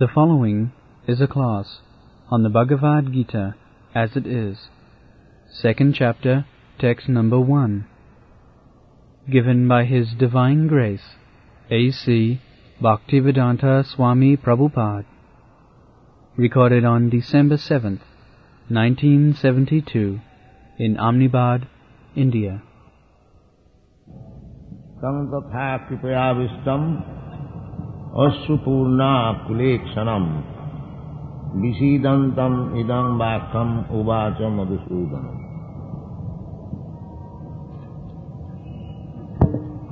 The following is a class on the Bhagavad Gita as it is, second chapter, text number one, given by His Divine Grace, A.C. Bhaktivedanta Swami Prabhupada, recorded on December 7th, 1972, in Ahmedabad, India. अश्रुपूर्णाकुलेक्षणम् विषीदन्तम् इदं वाक्यम् उवाच मधुसूदनम्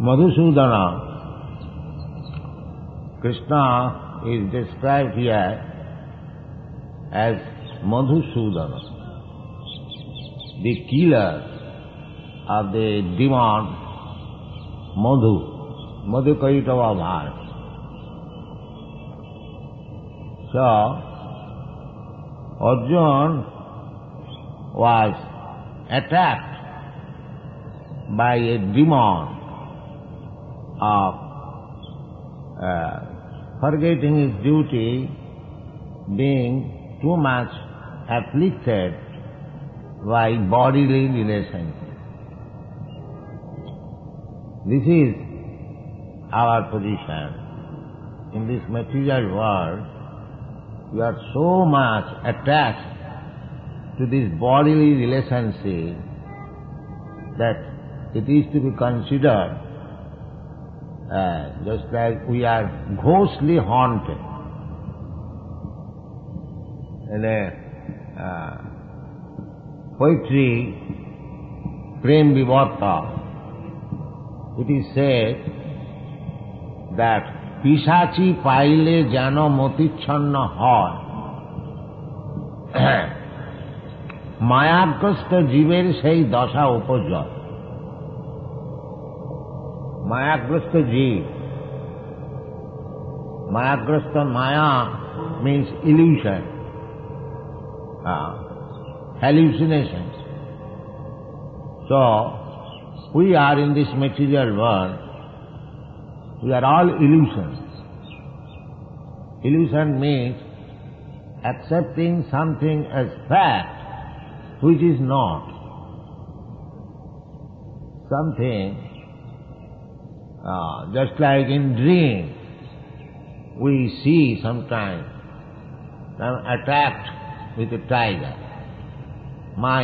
Madhusudana, Krishna is described here as Madhusudana, the killer of the demon Madhu, Madhu Kaitava So, Arjun was attacked by a demon of uh, forgetting his duty, being too much afflicted by bodily relations. This is our position. In this material world, we are so much attached to this bodily relationship that it is to be considered uh, just like we are ghostly haunted. In a uh, poetry, Prem Vivarta, it is said that পিসাচি পাইলে যেন মতিচ্ছন্ন হয়। মায়াগ্রস্ত জীবের সেই দশা উপজয় মায়াগ্রস্ত জীব। মায়াগ্রস্ত মায়া means illusion hallucination so we are in this material world we are all illusions. Illusion means accepting something as fact which is not. Something uh, just like in dream, we see sometimes I'm attacked with a tiger. My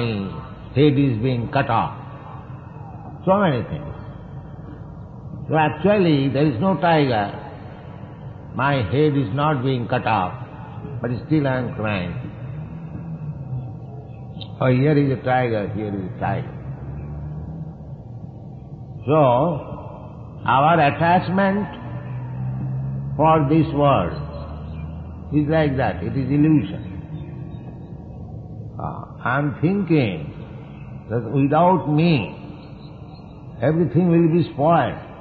head is being cut off. So many things. So actually there is no tiger. My head is not being cut off, but still I am crying. Oh, here is a tiger, here is a tiger. So, our attachment for this world is like that, it is illusion. Uh, I am thinking that without me, everything will be spoiled.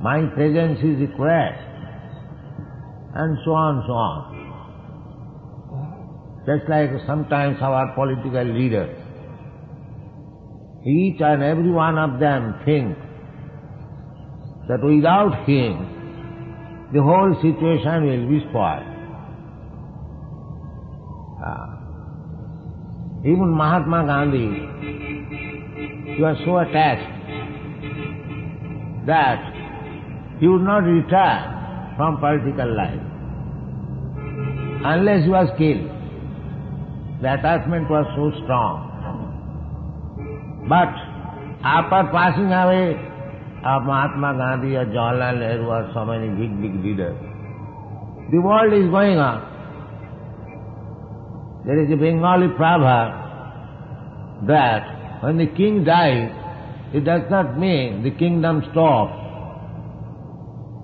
My presence is required, and so on, and so on. Just like sometimes our political leaders, each and every one of them think that without him, the whole situation will be spoiled. Ah. Even Mahatma Gandhi, he was so attached that he would not retire from political life unless he was killed. The attachment was so strong. But after passing away of Mahatma Gandhi or Jawaharlal Nehru or so many big, big leaders, the world is going on. There is a Bengali proverb that when the king dies, it does not mean the kingdom stops.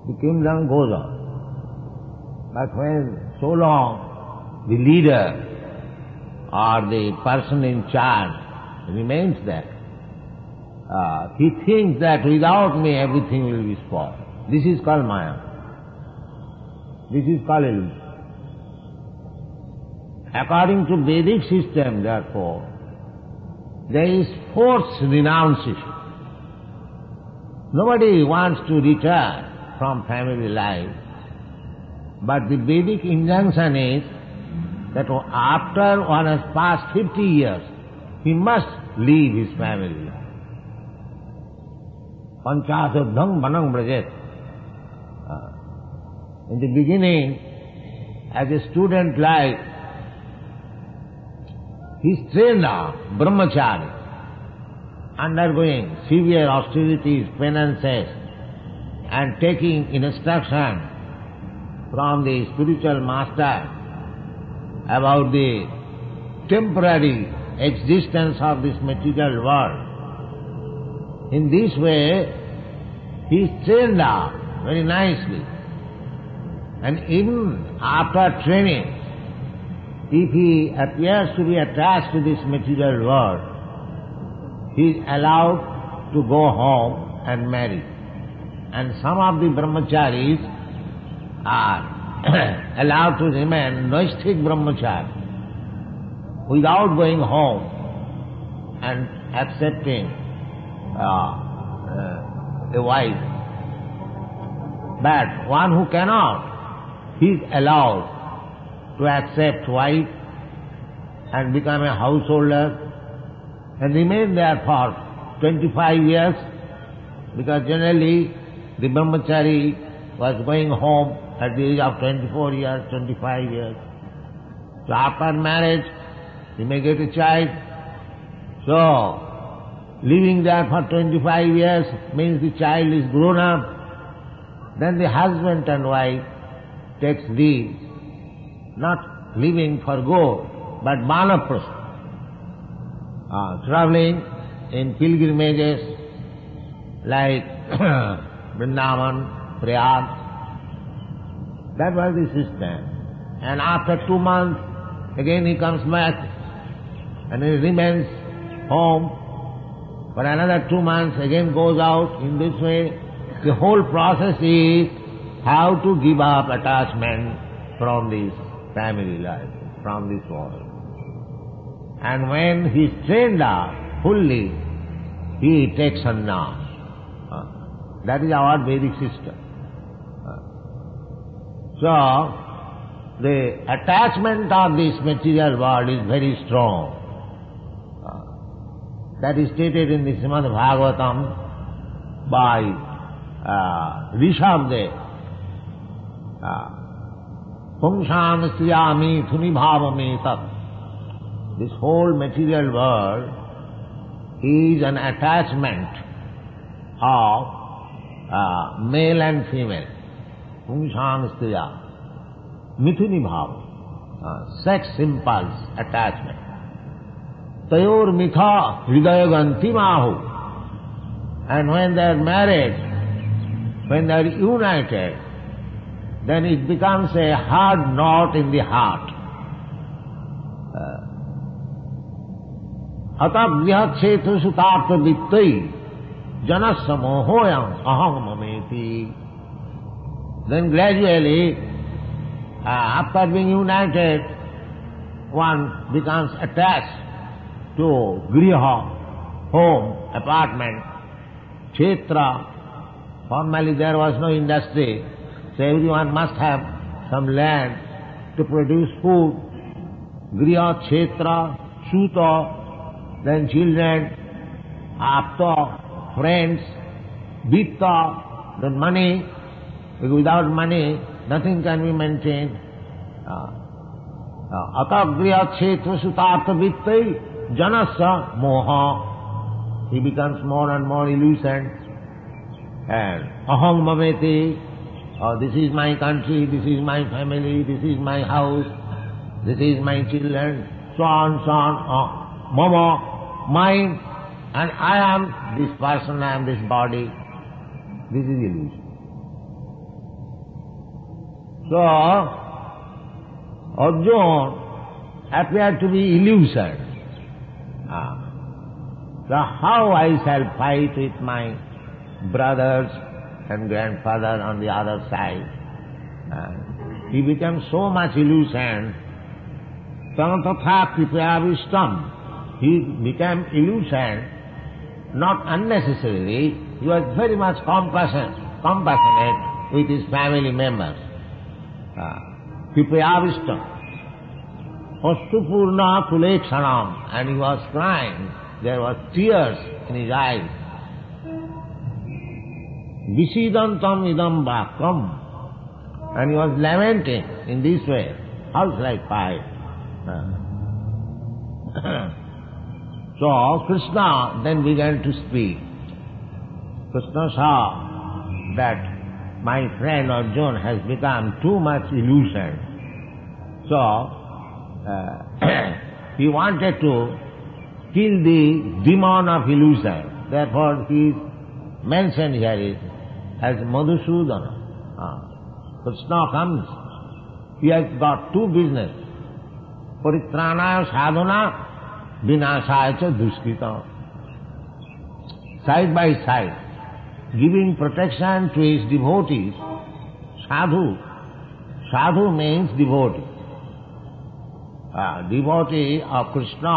The kingdom goes on. But when so long the leader or the person in charge remains there, uh, he thinks that without me everything will be spoiled. This is called Maya. This is called illusion. According to Vedic system, therefore, there is forced renunciation. Nobody wants to retire from family life. But the Vedic injunction is that after one has passed 50 years, he must leave his family. Panchasodham vanam brajet. Uh, In the beginning, as a student life, he is trained up, brahmachari, undergoing severe austerities, penances, and taking instruction from the spiritual master about the temporary existence of this material world. In this way, he is trained up very nicely. And even after training, if he appears to be attached to this material world, he is allowed to go home and marry. And some of the brahmacharis are allowed to remain Naisthika brahmachari without going home and accepting uh, uh, a wife. But one who cannot, he is allowed to accept wife and become a householder and remain there for 25 years because generally the brahmachari was going home at the age of 24 years, 25 years. So after marriage, he may get a child. So, living there for 25 years means the child is grown up. Then the husband and wife takes leave, not living for good, but vanaprastha. Uh, traveling in pilgrimages like Vrindavan, Prayag, that was the system. And after two months, again he comes back and he remains home. For another two months, again goes out in this way. The whole process is how to give up attachment from this family life, from this world. And when he trained up fully, he takes a sannyas. That is our Vedic system. So, the attachment of this material world is very strong. That is stated in the Srimad Bhagavatam by uh, Rishabdev. Uh, thuni. This whole material world is an attachment of male and female पुंशान स्त्रिया मिथुनी भाव sex symbols attachment तयोर मिथा हृदय गंतिमाहु and when they are married when they are united then it becomes a hard knot in दार्ट अतः बृहद क्षेत्र सुतार्थ वित्त janasamohoyam aham mameti. Then gradually, uh, after being united, one becomes attached to griha, home, apartment, Chetra. Formerly there was no industry, so everyone must have some land to produce food. Griha, Chetra, suta, then children, apta, friends, vitta, then money. Without money, nothing can be maintained. Ah. Ah. Atagriya kshetra sutartha vittai janasa moha. He becomes more and more illusioned. And aham mameti, oh, ah, this is my country, this is my family, this is my house, this is my children, so on, so on. Oh, mama, mine, and I am this person, I am this body. This is illusion. So, Arjuna appeared to be illusion. Ah. So how I shall fight with my brothers and grandfather on the other side? Ah. He became so much illusion, Tantatha Kripayavistam. He became illusion, not unnecessarily. He was very much compassionate, compassionate with his family members. uh, Pipayavishtam, Ostupurna Kulekshanam, and he was crying. There was tears in his eyes. Visidantam idam vakam. And he was lamenting in this way, house like fire. so Krishna then began to speak. Krishna saw that my friend Arjuna has become too much illusion. So, uh, he wanted to kill the demon of illusion. Therefore, he is mentioned here as Madhusudana. Uh, Krishna comes, he has got two business. Paritranaya sadhana, विनाशाय च दुष्कृत। Side by side giving protection to his devotee sadhu sadhu means devotee devotee of Krishna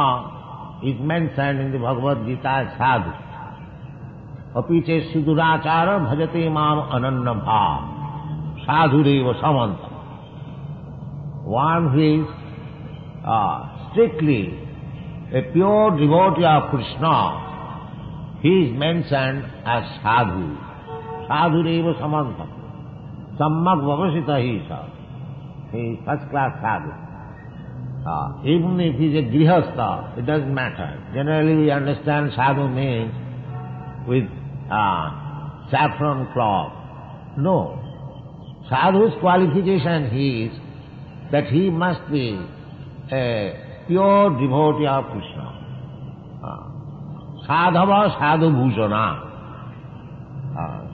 is mentioned in the Bhagavad Gita sadhu अभी चे सुदुराचार भजते माम अनन्न भाव साधु देव समंत one who strictly a pure devotee of Krishna he is mentioned as sadhu. Sadhu reva samanta. Sammak vavasita he is. He is first class sadhu. Uh, even if he is a grihastha, it doesn't matter. Generally we understand sadhu means with uh, saffron cloth. No. Sadhu's qualification is that he must be a pure devotee of Krishna साधव साधु भूषणा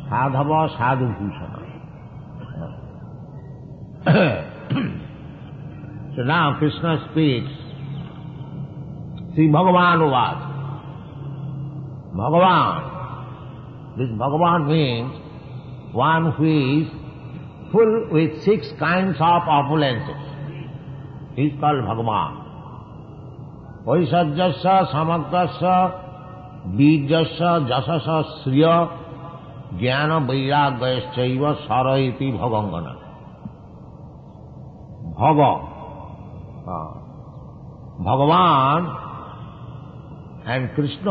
साधव साधु भूषणा तो ना Krishna speech Shri भगवान वाद Bhagavan this Bhagavan means one is full with six kind of opulence is called Bhagavan बीजस जशस श्रिय ज्ञान वैराग्यश्चैव सर इति भगंगन भग। Bhagavan and Krishna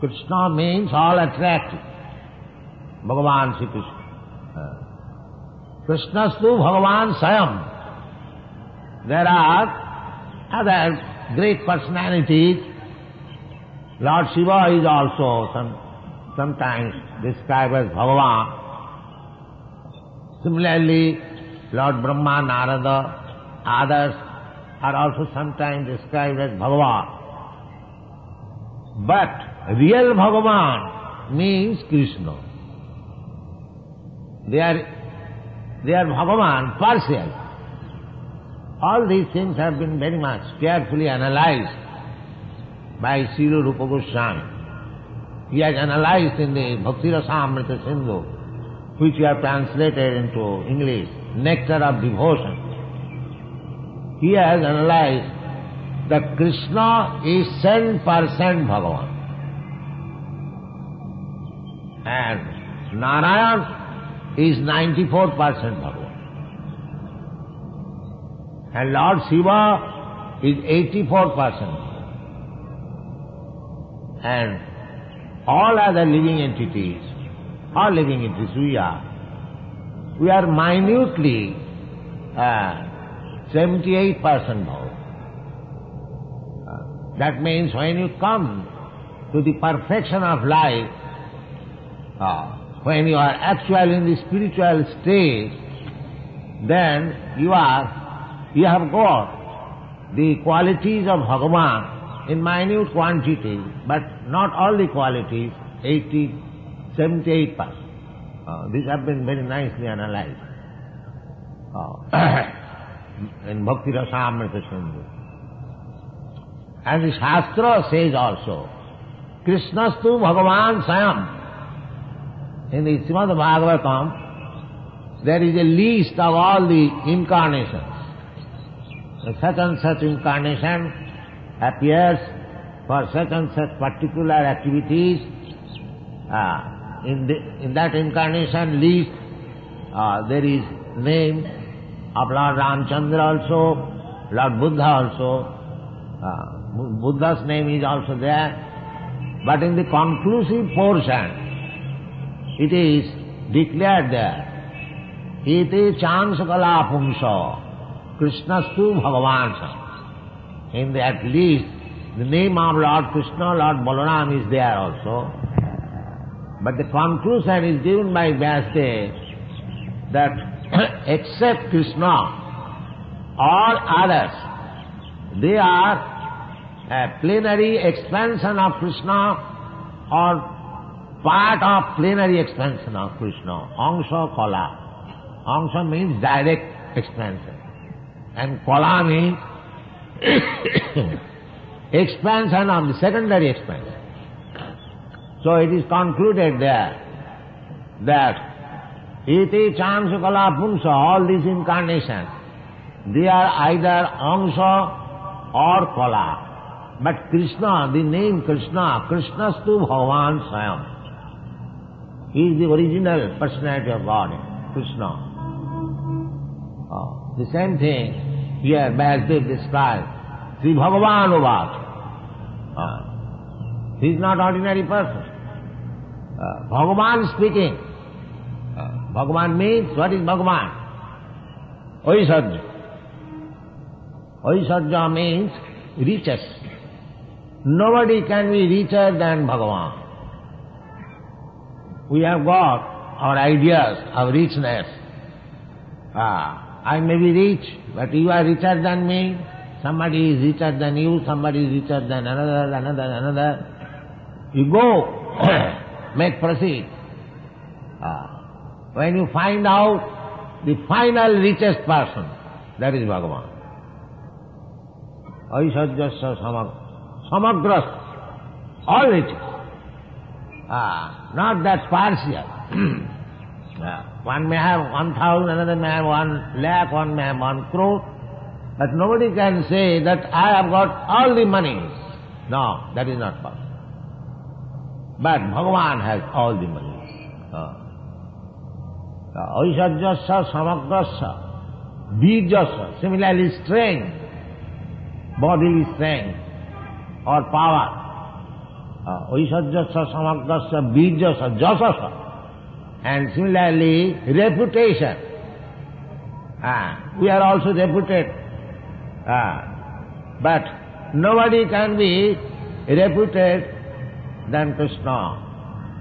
Krishna means all attractive Bhagavan Shri Krishna. कृष्णस्तु भगवान स्वयं। There are other great personalities. Lord Shiva is also some, sometimes described as Bhagavan. Similarly, Lord Brahma, Narada, others are also sometimes described as Bhagavan. But real Bhagavan means Krishna. They are, they are Bhagavan, partial. All these things have been very much carefully analyzed by Srila Rupa Goswami. He has analyzed in the Bhakti Rasamrita Sindhu, which we have translated into English, Nectar of Devotion. He has analyzed that Krishna is 10% Bhagavan. And Narayan is 94% Bhagavan. And Lord Shiva is 84% and all other living entities, all living entities we are, we are minutely uh, 78% bhava. Uh, that means when you come to the perfection of life, uh, when you are actually in the spiritual state, then you are, you have got the qualities of Bhagavan in minute quantity, but not all the qualities, 80, 78 percent. Uh, these have been very nicely analyzed uh, in Bhakti Rasamrita Sindhu. And the Shastra says also, Krishnastu Bhagavan Swayam. In the Srimad Bhagavatam, there is a list of all the incarnations. Such and such incarnation appears for and such particular activities, uh, in, the, in that incarnation list, uh, there is name of Lord Ramchandra also, Lord Buddha also. Uh, Buddha's name is also there. But in the conclusive portion, it is declared there, Iti chansakala pumsa, Krishnastu Bhagavan. In the, at least, the name of Lord Krishna, Lord Balaram is there also. But the conclusion is given by Vyasadeva that except Krishna, all others, they are a plenary expansion of Krishna or part of plenary expansion of Krishna. Angsha Kala. Angsha means direct expansion. And means expansion of the secondary expansion. So it is concluded there that Iti Chansukala Punsa, all these incarnations, they are either angsa or Kala. But Krishna, the name Krishna, Krishnastu Bhagavan Swayam. He is the original personality of God, Krishna. Oh, the same thing here Vyasadeva describes. Sri Bhagavan Uvat. Uh, he is not ordinary person. Uh, Bhagavan speaking. Uh, Bhagavan means, what is Bhagavan? Oisajya. Oisajya means riches. Nobody can be richer than Bhagavan. We have got our ideas of richness. Ah, I may be rich, but you are richer than me. Somebody is richer than you, somebody is richer than another, another, another. You go, make proceed. Ah. When you find out the final richest person, that is Bhagavan. Aishajyasya samag, samagras, all riches. Ah, not that partial. ah, one may have one thousand, another may have one lakh, one may have one crore. But nobody can say that I have got all the money. No, that is not possible. But Bhagavan has all the money. Aishajyasya samagrasya, bijasya, similarly strength, bodily strength or power. Aishajyasya samagrasya, bijasya, jasasya. And similarly, reputation. Ah, we are also reputed. Ah, but nobody can be reputed than Krishna.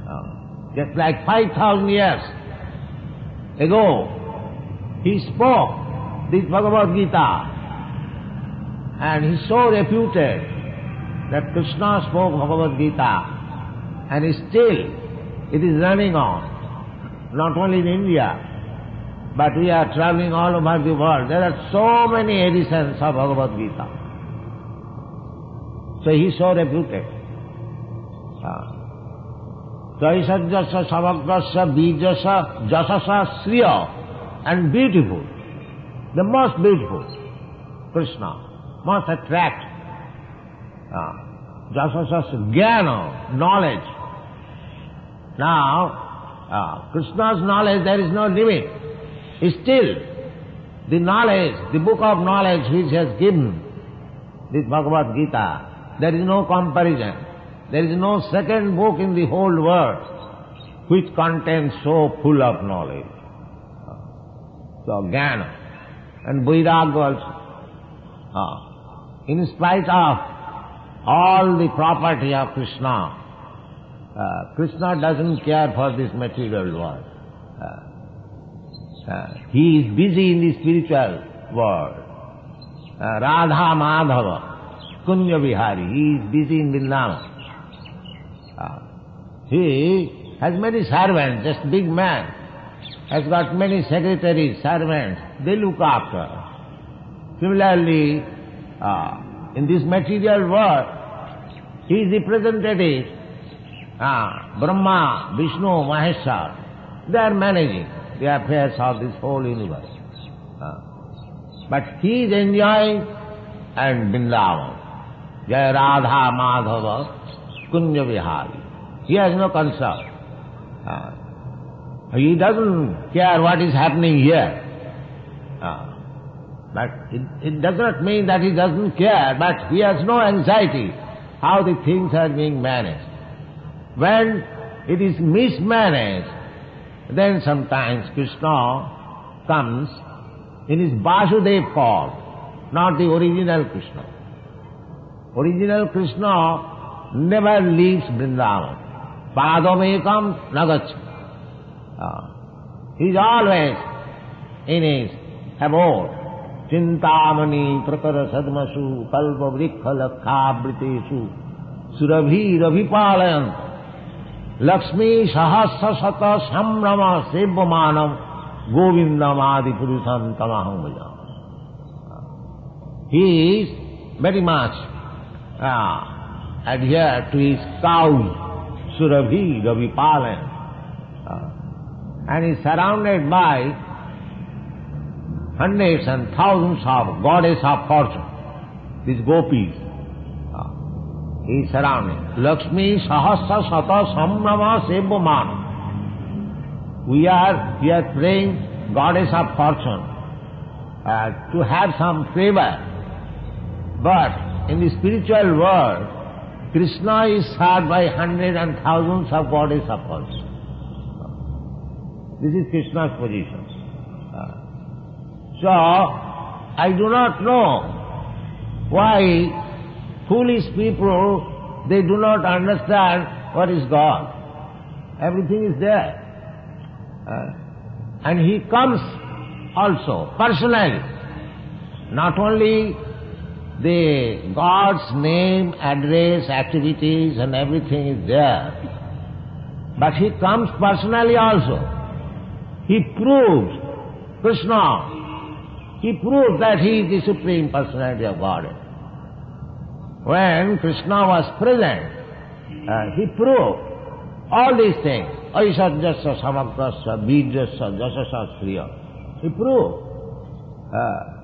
Ah, just like 5,000 years ago, he spoke this Bhagavad Gita and he so reputed that Krishna spoke Bhagavad Gita and still it is running on, not only in India, but we are traveling all over the world. There are so many editions of Bhagavad Gita. So he is so reputed. Ah. Traisajyasya samagrasya bijasya jasasa sriya and beautiful. The most beautiful. Krishna must attract. Ah. Jasasa jnana, knowledge. Now, uh, Krishna's knowledge, there is no limit. Still, the knowledge, the book of knowledge which has given, this Bhagavad Gita, there is no comparison. There is no second book in the whole world which contains so full of knowledge. So, Jnana and Vairagya also. Uh, in spite of all the property of Krishna, uh, Krishna doesn't care for this material world. Uh, uh, he is busy in the spiritual world. Uh, Radha Madhava, Kunja Vihari, he is busy in Vrindavan. He has many servants, just big man, has got many secretaries, servants, they look after. Similarly, in this material world, he is representative, uh, Brahma, Vishnu, Maheshwar, they are managing the affairs of this whole universe. Uh, but he is enjoying and Vrindavan. Jai Radha Madhava Kunja Vihari. He has no concern. Uh, he doesn't care what is happening here. Uh, But it, it does not mean that he doesn't care, but he has no anxiety how the things are being managed. When it is mismanaged, then sometimes Krishna comes in his Vasudev form, not the original Krishna. Original Krishna never leaves Vrindavan. Padamekam nagacha. Uh, he is always in his abode. Chintamani prakara sadmasu kalpa vrikha lakhabhritesu surabhi samrama sevvamanam govindam adi purusham tamaham bhajam. He is very much uh, adhered to his cow, Surabhi, Ravipalan. Uh, and is surrounded by hundreds and thousands of goddess of fortune, these gopis. He is. Lakshmi Sahasra Sata Samrama Sevvaman. We are, we are praying goddess of fortune uh, to have some favor. But in the spiritual world, Krishna is served by hundreds and thousands of goddess of fortune. This is Krishna's position. Uh, so, I do not know why Foolish people, they do not understand what is God. Everything is there. Uh, and He comes also, personally. Not only the God's name, address, activities and everything is there, but He comes personally also. He proves, Krishna, He proves that He is the Supreme Personality of Godhead. When Krishna was present, uh, he proved all these things. Aisarjasya samakrasya bijasya jasasya sriya. He proved. Uh,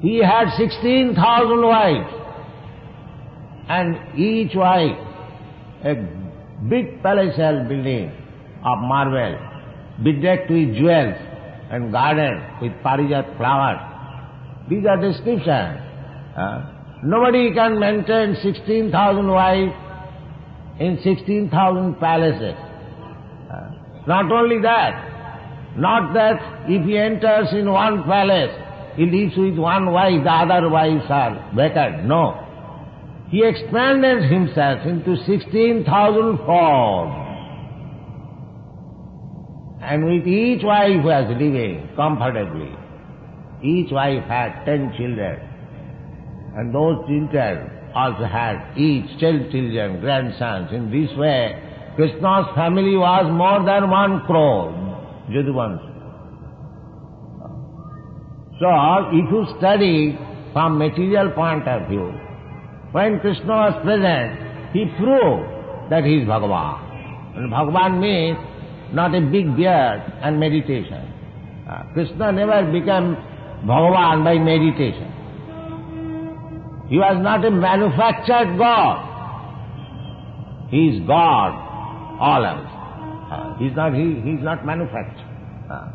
he had 16,000 wives. And each wife a big palatial building of marble, bedecked with jewels and garden with parijat flowers. These are descriptions. Uh, Nobody can maintain 16,000 wives in 16,000 palaces. Uh, not only that, not that if he enters in one palace, he lives with one wife, the other wives are better. No. He expanded himself into 16,000 forms. And with each wife was living comfortably. Each wife had ten children. And those children also had each still children, grandsons. In this way, Krishna's family was more than one crore, Jaduvanshi. So, if you study from material point of view, when Krishna was present, he proved that he is Bhagavan. And Bhagavan means not a big beard and meditation. Uh, Krishna never became Bhagavan by meditation. He was not a manufactured God. He is God, all Uh, he's not, he, he's not manufactured. Uh,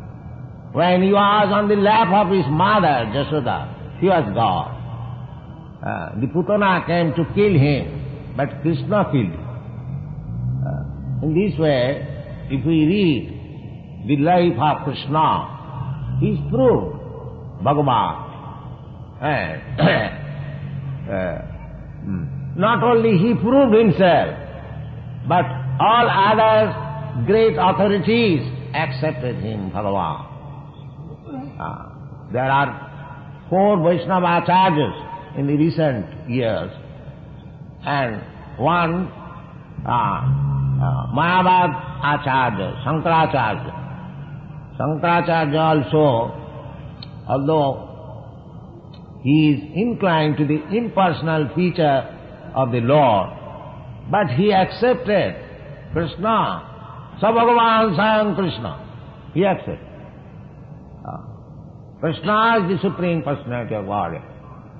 when he was on the lap of his mother, Jasoda, he was God. Uh, the Putana came to kill him, but Krishna killed him. In this way, if we read the life of Krishna, he is proved Bhagavan. not only he proved himself, but all other great authorities accepted him, Bhagavan. Uh, there are four Vaishnava acharyas in the recent years, and one uh, uh, Mayavad Acharya, Shankaracharya. Shankaracharya also, although he is inclined to the impersonal feature of the Lord, but he accepted Krishna, Sabhagavan Sayam Krishna. He accepted. Uh, Krishna is the Supreme Personality of Godhead,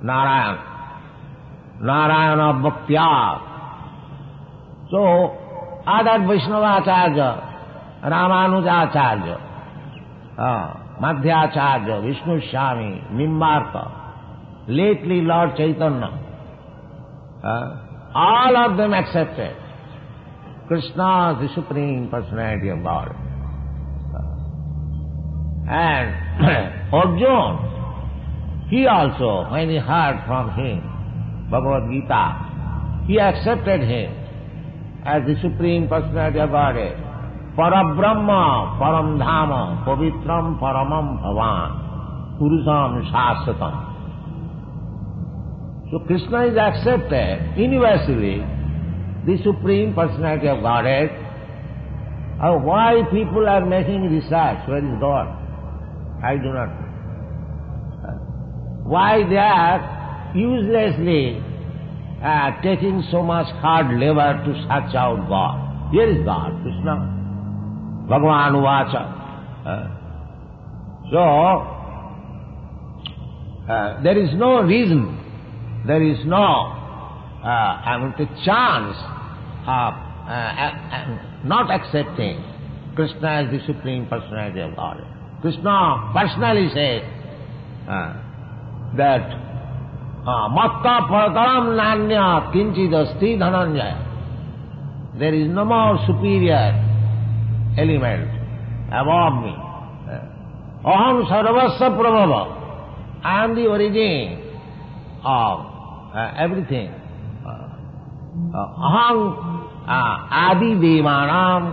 Narayan. Narayana Bhaktya. So, other Vaishnava Acharya, Ramanujacharya, uh, Madhvacharya, Vishnu Swami, Nimbarka, lately Lord Chaitanya, uh, all of them accepted Krishna is the Supreme Personality of God. And Arjuna, he also, when he heard from him Bhagavad Gita, he accepted him as the Supreme Personality of Godhead. Parabrahma, Param Dhama, Pavitram Paramam Bhavan, Purusam Shasatam. So Krishna is accepted universally, the Supreme Personality of Godhead. Uh, why people are making research, where is God? I do not know. Why they are uselessly uh, taking so much hard labor to search out God. Here is God, Krishna. Bhagavan Uvacha. Uh, so, uh, there is no reason, there is no, uh, I mean, the chance of uh, uh, not accepting Krishna as the Supreme Personality of God. Krishna personally says uh, that Matta Parataram Nanya Kinchid Asti Dhananjaya. There is no more superior element above me. Aham Sarvasya Prabhava. I am the origin of uh, everything. Uh, aham uh, Adi Devanam.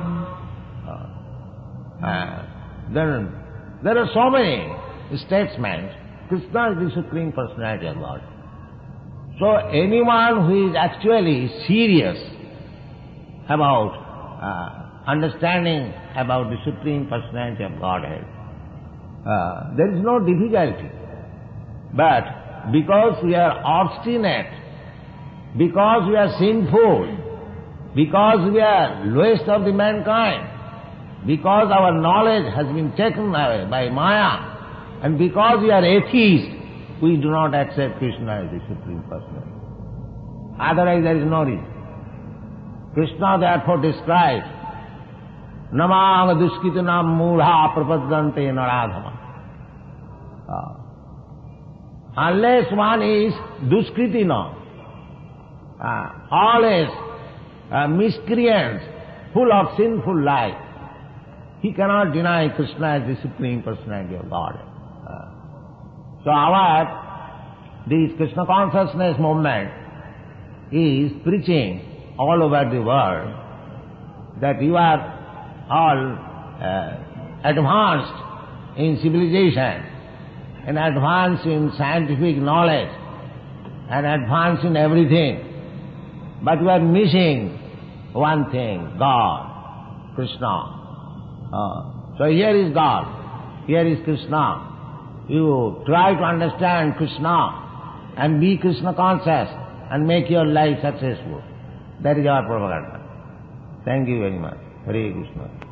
then there are so many statesmen. Krishna is the Supreme Personality of God. So anyone who is actually serious about uh, understanding about the Supreme Personality of Godhead, uh, there is no difficulty. But because we are obstinate, because we are sinful, because we are lowest of the mankind, because our knowledge has been taken away by Maya, and because we are atheists, we do not accept Krishna as the Supreme Personality. Otherwise there is no reason. Krishna therefore describes, Namang duskitanam mudha prapadante naradhama. Unless one is duskritina, uh, always uh, miscreant, full of sinful life, he cannot deny Krishna as the Supreme Personality of God. So our, this Krishna consciousness movement is preaching all over the world that you are all uh, advanced in civilization and advance in scientific knowledge and advance in everything. But we are missing one thing, God, Krishna. Uh, so here is God, here is Krishna. You try to understand Krishna and be Krishna conscious and make your life successful. That is our propaganda. Thank you very much. Hare Krishna.